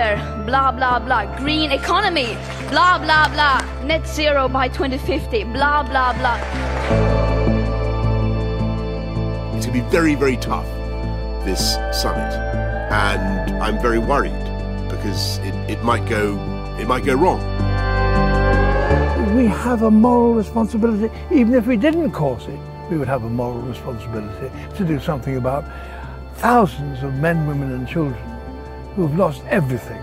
water, blah blah blah. Green economy, blah blah blah. Net zero by 2050, blah blah blah. It's going to be very, very tough, this summit. And I'm very worried because it, it might go it might go wrong. We have a moral responsibility, even if we didn't cause it, we would have a moral responsibility to do something about thousands of men, women, and children who have lost everything.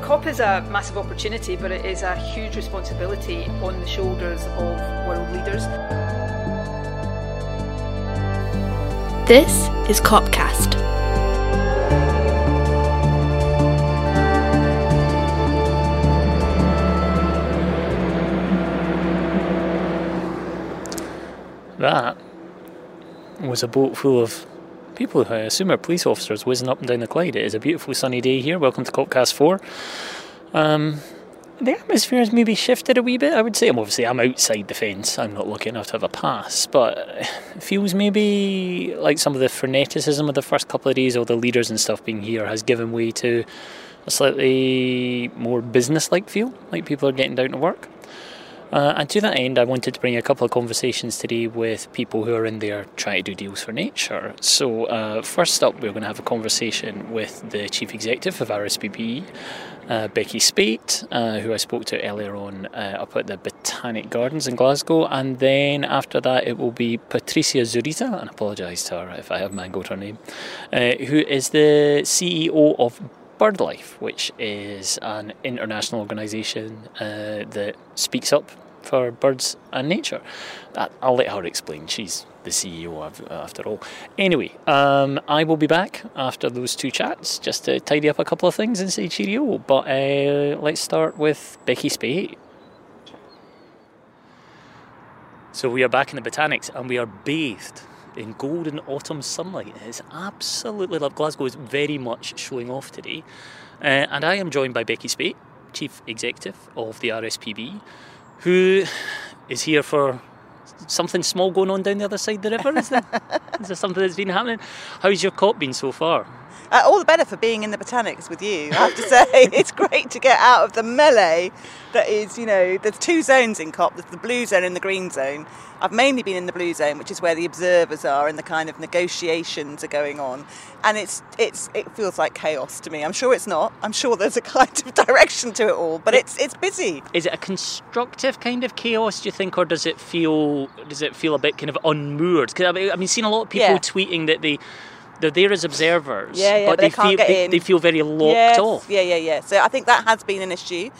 COP is a massive opportunity, but it is a huge responsibility on the shoulders of world leaders. This is COPcast. That was a boat full of people who I assume are police officers whizzing up and down the Clyde. It is a beautiful sunny day here. Welcome to Copcast 4. Um, the atmosphere has maybe shifted a wee bit, I would say. I'm obviously I'm outside the fence. I'm not lucky enough to have a pass, but it feels maybe like some of the freneticism of the first couple of days, all the leaders and stuff being here, has given way to a slightly more business-like feel, like people are getting down to work. Uh, and to that end, I wanted to bring a couple of conversations today with people who are in there trying to do deals for nature. So, uh, first up, we're going to have a conversation with the Chief Executive of RSPB, uh, Becky Speight, uh, who I spoke to earlier on uh, up at the Botanic Gardens in Glasgow. And then after that, it will be Patricia Zurita, and apologise to her if I have mangled her name, uh, who is the CEO of BirdLife, which is an international organisation uh, that speaks up for birds and nature. I'll let her explain. She's the CEO after all. Anyway, um, I will be back after those two chats just to tidy up a couple of things and say cheerio. But uh, let's start with Becky Speight. So we are back in the Botanics and we are bathed in golden autumn sunlight. It's absolutely lovely. Glasgow is very much showing off today. Uh, and I am joined by Becky Speight, Chief Executive of the RSPB, who is here for something small going on down the other side of the river, is there? is there something that's been happening? How's your COP been so far? Uh, all the better for being in the botanics with you. I have to say, it's great to get out of the melee that is, you know, there's two zones in COP. There's the blue zone and the green zone. I've mainly been in the blue zone, which is where the observers are and the kind of negotiations are going on. And it's it's it feels like chaos to me. I'm sure it's not. I'm sure there's a kind of direction to it all, but it's it's busy. Is it a constructive kind of chaos? Do you think, or does it feel does it feel a bit kind of unmoored? Because I mean, I've seen a lot of people yeah. tweeting that they they're there as observers, yeah, yeah, but, but they, feel they, they, feel very locked yes, off. Yeah, yeah, yeah. So I think that has been an issue.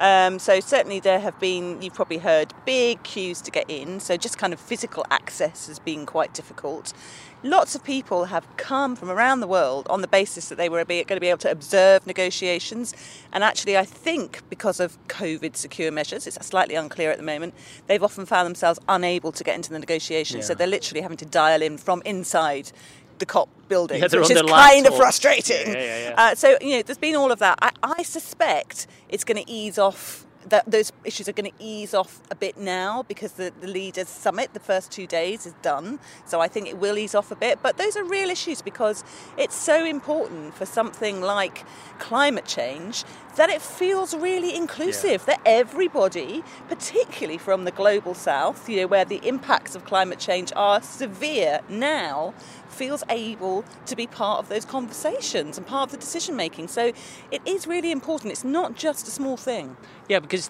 Um, so certainly there have been, you've probably heard, big queues to get in. So just kind of physical access has been quite difficult. Lots of people have come from around the world on the basis that they were going to be able to observe negotiations. And actually, I think because of COVID secure measures, it's slightly unclear at the moment, they've often found themselves unable to get into the negotiations. Yeah. So they're literally having to dial in from inside the COP building, yeah, which is kind of frustrating. Yeah, yeah, uh, so you know, there's been all of that. I, I suspect it's going to ease off. That those issues are going to ease off a bit now because the, the leaders summit the first two days is done so i think it will ease off a bit but those are real issues because it's so important for something like climate change that it feels really inclusive yeah. that everybody particularly from the global south you know where the impacts of climate change are severe now feels able to be part of those conversations and part of the decision making. So it is really important. It's not just a small thing. Yeah, because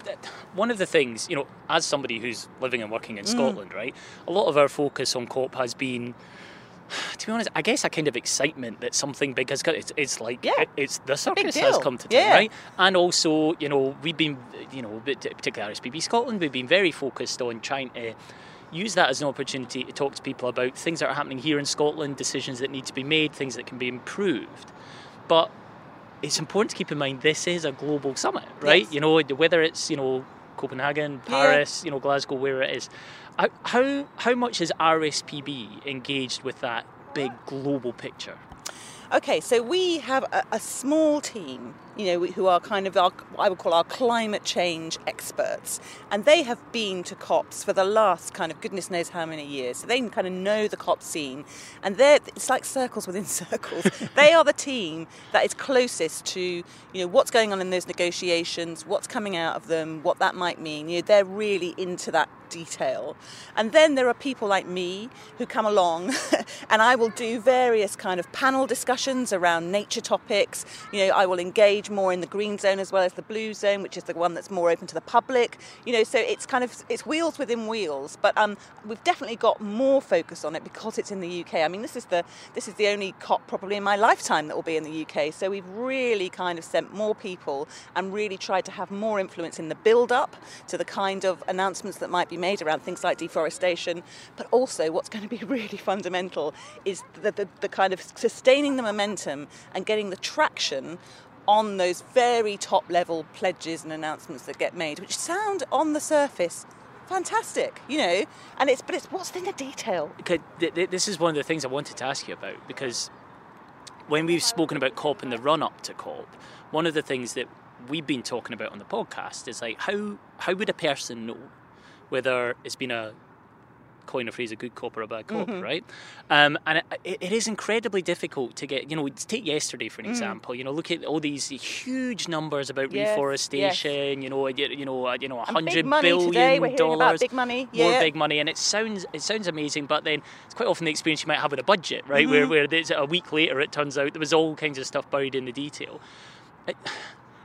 one of the things, you know, as somebody who's living and working in mm. Scotland, right, a lot of our focus on COP has been to be honest, I guess a kind of excitement that something big has got. It's, it's like yeah. it's the circus has come to town, yeah. right? And also, you know, we've been, you know, particularly RSPB Scotland, we've been very focused on trying to use that as an opportunity to talk to people about things that are happening here in Scotland, decisions that need to be made, things that can be improved. But it's important to keep in mind this is a global summit, right? Yes. You know, whether it's you know Copenhagen, Paris, yeah. you know Glasgow, where it is. How how much is RSPB engaged with that big global picture? Okay, so we have a, a small team, you know, who are kind of our, I would call our climate change experts, and they have been to COPs for the last kind of goodness knows how many years. So they kind of know the COP scene, and they're it's like circles within circles. they are the team that is closest to, you know, what's going on in those negotiations, what's coming out of them, what that might mean. You know, they're really into that detail. And then there are people like me who come along and I will do various kind of panel discussions around nature topics. You know, I will engage more in the green zone as well as the blue zone, which is the one that's more open to the public. You know, so it's kind of it's wheels within wheels, but um, we've definitely got more focus on it because it's in the UK. I mean, this is the this is the only COP probably in my lifetime that will be in the UK. So we've really kind of sent more people and really tried to have more influence in the build up to the kind of announcements that might be made around things like deforestation, but also what's going to be really fundamental is the, the, the kind of sustaining the momentum and getting the traction on those very top level pledges and announcements that get made, which sound on the surface fantastic, you know. And it's but it's what's in the detail. This is one of the things I wanted to ask you about because when we've spoken about COP in the run up to COP, one of the things that we've been talking about on the podcast is like how how would a person know whether it's been a coin a phrase a good cop or a bad cop, mm-hmm. right? Um, and it, it is incredibly difficult to get. You know, take yesterday for an mm. example. You know, look at all these huge numbers about yes, reforestation. Yes. You know, you, know, you know, a hundred billion dollars, big money, yeah. more big money, and it sounds it sounds amazing. But then it's quite often the experience you might have with a budget, right? Mm-hmm. Where where a week later it turns out there was all kinds of stuff buried in the detail. It,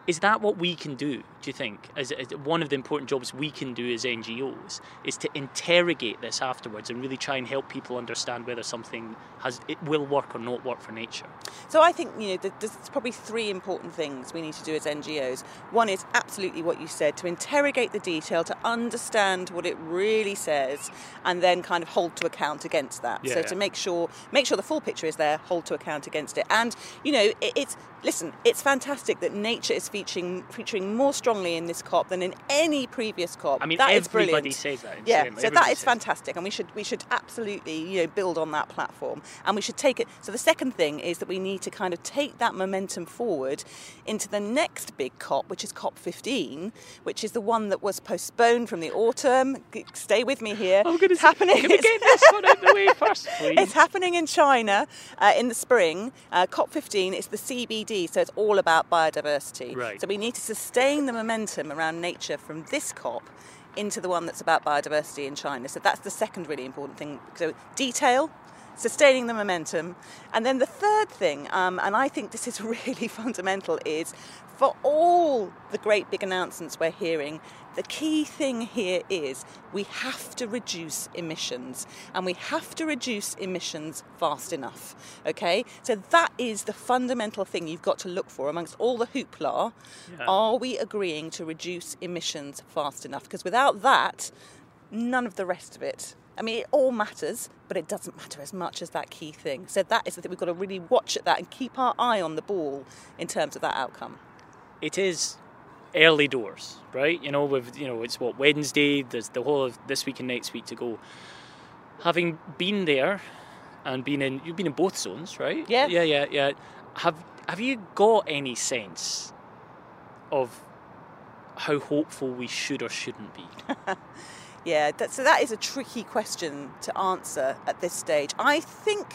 is that what we can do, do you think? As, one of the important jobs we can do as NGOs is to interrogate this afterwards and really try and help people understand whether something has it will work or not work for nature. So I think you know there's probably three important things we need to do as NGOs. One is absolutely what you said to interrogate the detail, to understand what it really says, and then kind of hold to account against that. Yeah. So to make sure make sure the full picture is there, hold to account against it, and you know it, it's listen, it's fantastic that nature is featuring featuring more strongly in this COP than in any previous COP. I mean, that everybody is says that. Yeah, so that is fantastic, and we should we should absolutely you know build on that platform, and we should take it. So the second thing is that we need to kind of take that momentum forward into the next big COP, which is COP 15, which is the one that was postponed from the autumn. Stay with me here. I'm going to happening. Can we get this one out the way first, please? It's happening in China uh, in the spring. Uh, COP 15 is the CBD, so it's all about biodiversity. Right. So we need to sustain the momentum around nature from this COP into the one that's about biodiversity in China. So that's the second really important thing. So detail, sustaining the momentum. And then the third thing, um, and I think this is really fundamental, is for all the great big announcements we're hearing, the key thing here is we have to reduce emissions and we have to reduce emissions fast enough. Okay, so that is the fundamental thing you've got to look for amongst all the hoopla. Yeah. Are we agreeing to reduce emissions fast enough? Because without that, none of the rest of it I mean, it all matters, but it doesn't matter as much as that key thing. So that is the thing we've got to really watch at that and keep our eye on the ball in terms of that outcome. It is early doors, right? You know, with you know, it's what Wednesday. There's the whole of this week and next week to go. Having been there and been in, you've been in both zones, right? Yeah, yeah, yeah, yeah. Have Have you got any sense of how hopeful we should or shouldn't be? Yeah, that, so that is a tricky question to answer at this stage. I think.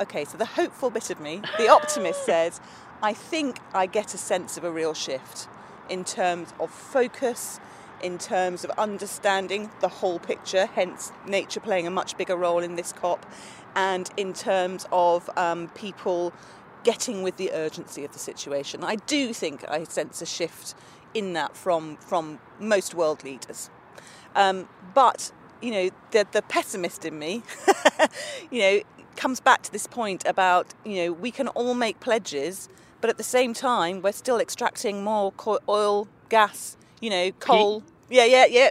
Okay, so the hopeful bit of me, the optimist says, I think I get a sense of a real shift in terms of focus, in terms of understanding the whole picture, hence nature playing a much bigger role in this COP, and in terms of um, people getting with the urgency of the situation. I do think I sense a shift in that from from most world leaders. Um, but you know, the the pessimist in me, you know, comes back to this point about you know we can all make pledges, but at the same time we're still extracting more oil, gas, you know, coal. Yeah, yeah, yeah.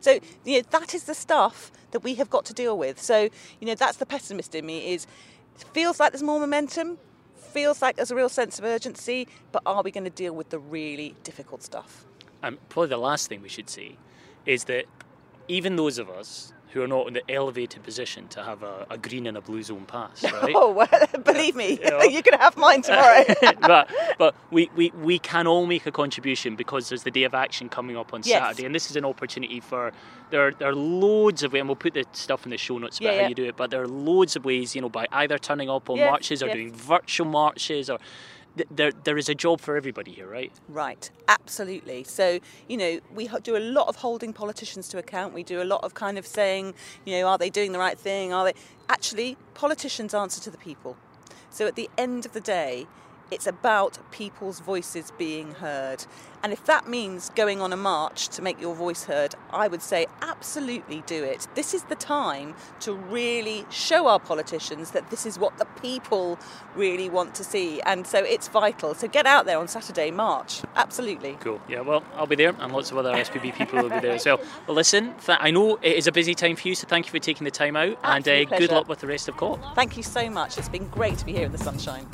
So you know that is the stuff that we have got to deal with. So you know that's the pessimist in me is feels like there's more momentum, feels like there's a real sense of urgency, but are we going to deal with the really difficult stuff? And probably the last thing we should say is that even those of us who are not in the elevated position to have a, a green and a blue zone pass, right? oh well, believe me, you know? you can have mine tomorrow. but but we, we, we can all make a contribution because there's the day of action coming up on Yes. Saturday, and this is an opportunity for there are, there are loads of ways, and we'll put the stuff in the show notes about Yeah, how yeah. you do it. But there are loads of ways, you know, by either turning up on Yes, marches or yes. doing virtual marches, or there there is a job for everybody here, right? Right, absolutely. So, you know, we do a lot of holding politicians to account. We do a lot of kind of saying, you know, are they doing the right thing? Are they. Actually, politicians answer to the people. So at the end of the day, it's about people's voices being heard. And if that means going on a march to make your voice heard, I would say absolutely do it. This is the time to really show our politicians that this is what the people really want to see. And so it's vital. So get out there on Saturday, march. Absolutely. Cool. Yeah, well, I'll be there, and lots of other RSPB people will be there as well. Well, listen, th- I know it is a busy time for you, so thank you for taking the time out, and uh, good luck with the rest of COP. Thank you so much. It's been great to be here in the sunshine.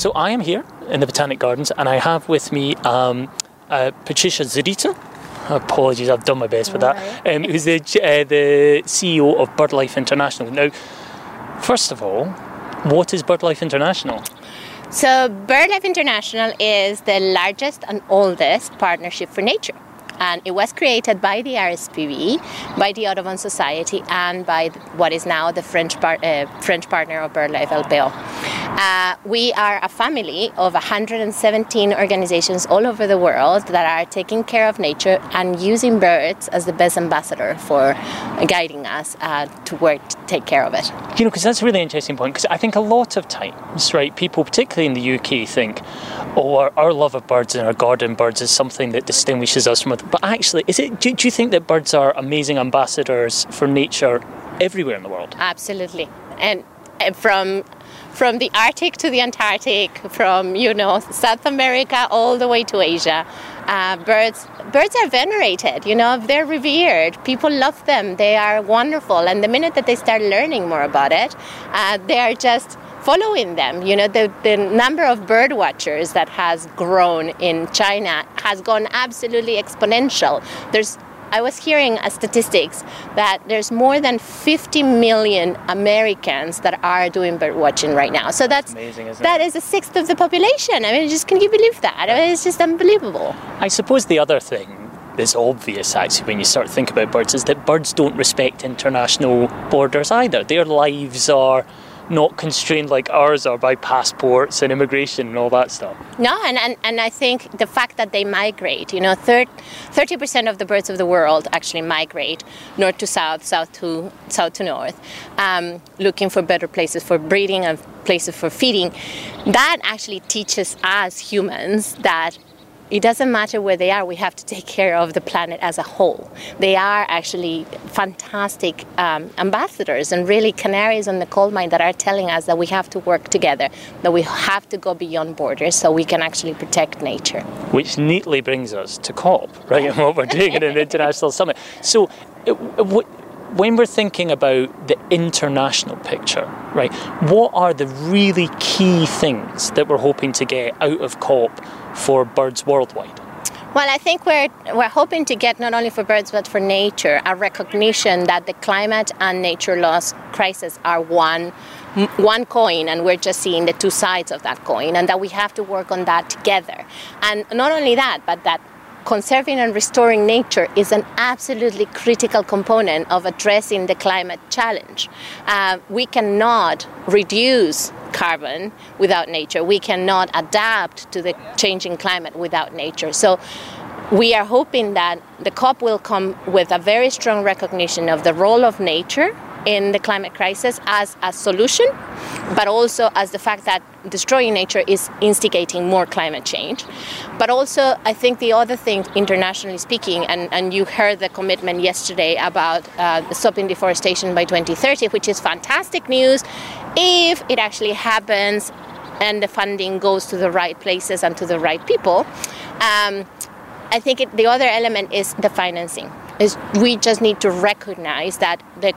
So I am here in the Botanic Gardens, and I have with me um, uh, Patricia Zurita. Apologies, I've done my best with that. Um, who's the uh, the CEO of BirdLife International. Now, first of all, what is BirdLife International? So, BirdLife International is the largest and oldest partnership for nature. And it was created by the RSPB, by the Audubon Society, and by what is now the French, par- uh, French partner of BirdLife, LPO. Uh, we are a family of 117 organizations all over the world that are taking care of nature and using birds as the best ambassador for guiding us uh, to work to take care of it. You know, because that's a really interesting point. Because I think a lot of times, right, people, particularly in the UK, think, "Oh, our, our love of birds and our garden birds is something that distinguishes us from other." But actually, is it? Do, do you think that birds are amazing ambassadors for nature everywhere in the world? Absolutely, and from from the Arctic to the Antarctic, from you know South America all the way to Asia, uh, birds birds are venerated. You know they're revered. People love them. They are wonderful. And the minute that they start learning more about it, uh, they are just following them. You know the the number of bird watchers that has grown in China has gone absolutely exponential. There's I was hearing a statistics that there's more than 50 million Americans that are doing bird watching right now. So that's Amazing, isn't that it? is a sixth of the population. I mean, just can you believe that? I mean, it's just unbelievable. I suppose the other thing that's obvious actually when you start to think about birds is that birds don't respect international borders either. Their lives are not constrained like ours are by passports and immigration and all that stuff. No, and, and, and I think the fact that they migrate, you know, thir- 30% of the birds of the world actually migrate north to south, south to south to north, um, looking for better places for breeding and places for feeding. That actually teaches us humans that it doesn't matter where they are, we have to take care of the planet as a whole. They are actually fantastic um, ambassadors and really canaries on the coal mine that are telling us that we have to work together, that we have to go beyond borders so we can actually protect nature. Which neatly brings us to COP, right, and what we're doing at an international summit. So, what, when we're thinking about the international picture, right, what are the really key things that we're hoping to get out of COP for birds worldwide? Well, I think we're we're hoping to get not only for birds but for nature a recognition that the climate and nature loss crisis are one one coin, and we're just seeing the two sides of that coin, and that we have to work on that together. And not only that, but that conserving and restoring nature is an absolutely critical component of addressing the climate challenge. Uh, we cannot reduce carbon without nature. We cannot adapt to the changing climate without nature. So we are hoping that the COP will come with a very strong recognition of the role of nature in the climate crisis as a solution, but also as the fact that destroying nature is instigating more climate change. But also, I think the other thing, internationally speaking, and, and you heard the commitment yesterday about uh, stopping deforestation by 2030, which is fantastic news if it actually happens and the funding goes to the right places and to the right people. Um, I think it, the other element is the financing. Is we just need to recognize that the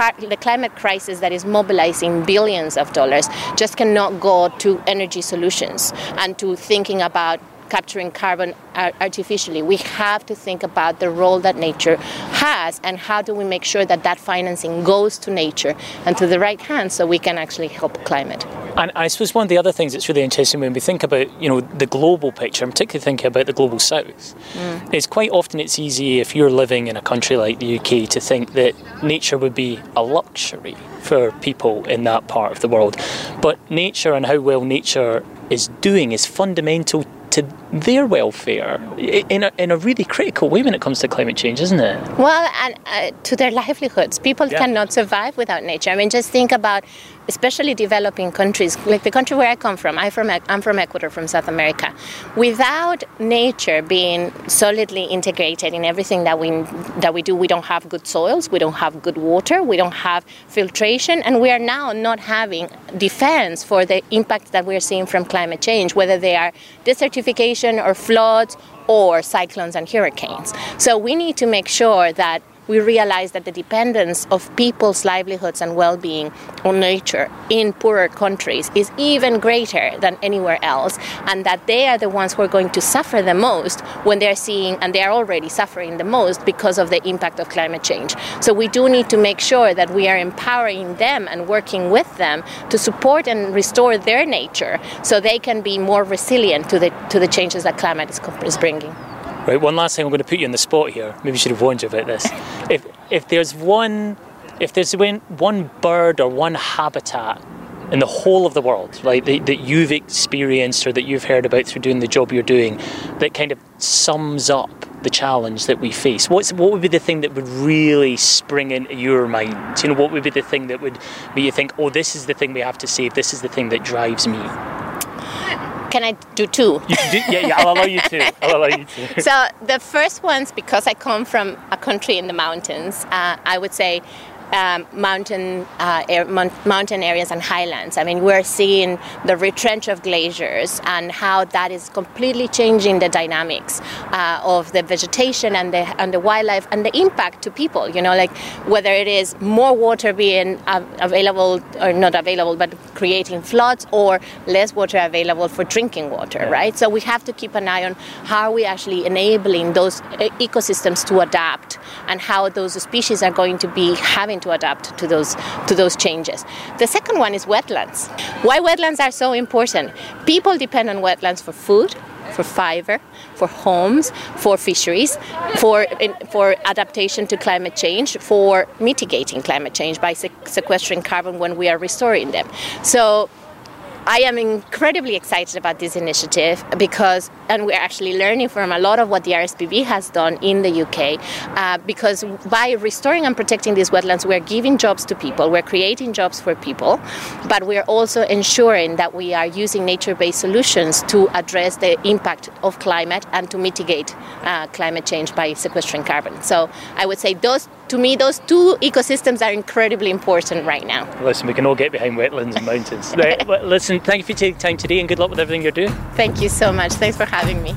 the climate crisis that is mobilizing billions of dollars just cannot go to energy solutions and to thinking about capturing carbon artificially. We have to think about the role that nature has and how do we make sure that that financing goes to nature and to the right hands so we can actually help climate. And I suppose one of the other things that's really interesting when we think about you know the global picture, I'm particularly thinking about the global south, mm. is quite often it's easy if you're living in a country like the UK to think that nature would be a luxury for people in that part of the world. But nature and how well nature is doing is fundamental to their welfare in a, in a really critical way when it comes to climate change, isn't it? Well, and uh, to their livelihoods. People yeah. cannot survive without nature. I mean, just think about especially developing countries, like the country where I come from. I'm from, I'm from Ecuador, from South America. Without nature being solidly integrated in everything that we, that we do, we don't have good soils, we don't have good water, we don't have filtration, and we are now not having defense for the impacts that we're seeing from climate change, whether they are desertification or floods or cyclones and hurricanes. So we need to make sure that we realize that the dependence of people's livelihoods and well being on nature in poorer countries is even greater than anywhere else, and that they are the ones who are going to suffer the most when they're seeing, and they are already suffering the most because of the impact of climate change. So we do need to make sure that we are empowering them and working with them to support and restore their nature so they can be more resilient to the, to the changes that climate is, is bringing. Right, one last thing, I'm going to put you in the spot here. Maybe I should have warned you about this. if if there's one, if there's one bird or one habitat in the whole of the world, right, that, that you've experienced or that you've heard about through doing the job you're doing, that kind of sums up the challenge that we face? What's what would be the thing that would really spring into your mind? You know, what would be the thing that would be you think, oh, this is the thing we have to save. This is the thing that drives me. Can I do two? You do, yeah, yeah, I'll allow you to. I'll allow you to. so the first ones, because I come from a country in the mountains, uh, I would say um, mountain uh, air, mountain areas and highlands. I mean, we're seeing the retrench of glaciers and how that is completely changing the dynamics uh, of the vegetation and the and the wildlife and the impact to people. You know, like whether it is more water being available or not available, but creating floods or less water available for drinking water. Yeah. Right. So we have to keep an eye on how we actually enabling those ecosystems to adapt and how those species are going to be having to adapt to those to those changes. The second one is wetlands. Why wetlands are so important? People depend on wetlands for food, for fiber, for homes, for fisheries, for for adaptation to climate change, for mitigating climate change by sequestering carbon when we are restoring them. So I am incredibly excited about this initiative because, and we're actually learning from a lot of what the RSPB has done in the UK, uh, because by restoring and protecting these wetlands, we're giving jobs to people, we're creating jobs for people, but we're also ensuring that we are using nature based solutions to address the impact of climate and to mitigate uh, climate change by sequestering carbon. So I would say those to me, those two ecosystems are incredibly important right now. Listen, we can all get behind wetlands and mountains. right, listen, thank you for taking time today and good luck with everything you're doing. Thank you so much. Thanks for having me.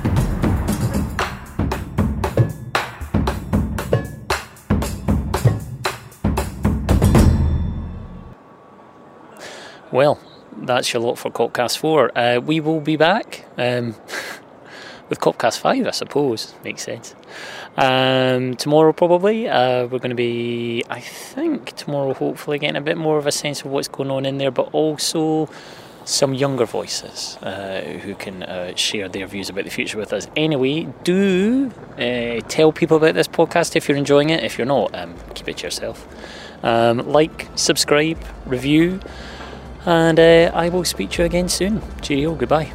Well, that's your lot for Copcast 4. Uh, we will be back um, with Copcast 5, I suppose. Makes sense. Um, tomorrow, probably, uh, we're going to be, I think, tomorrow, hopefully, getting a bit more of a sense of what's going on in there, but also some younger voices uh, who can uh, share their views about the future with us. Anyway, do uh, tell people about this podcast if you're enjoying it. If you're not, um, keep it to yourself. Um, like, subscribe, review, and uh, I will speak to you again soon. Cheerio, goodbye.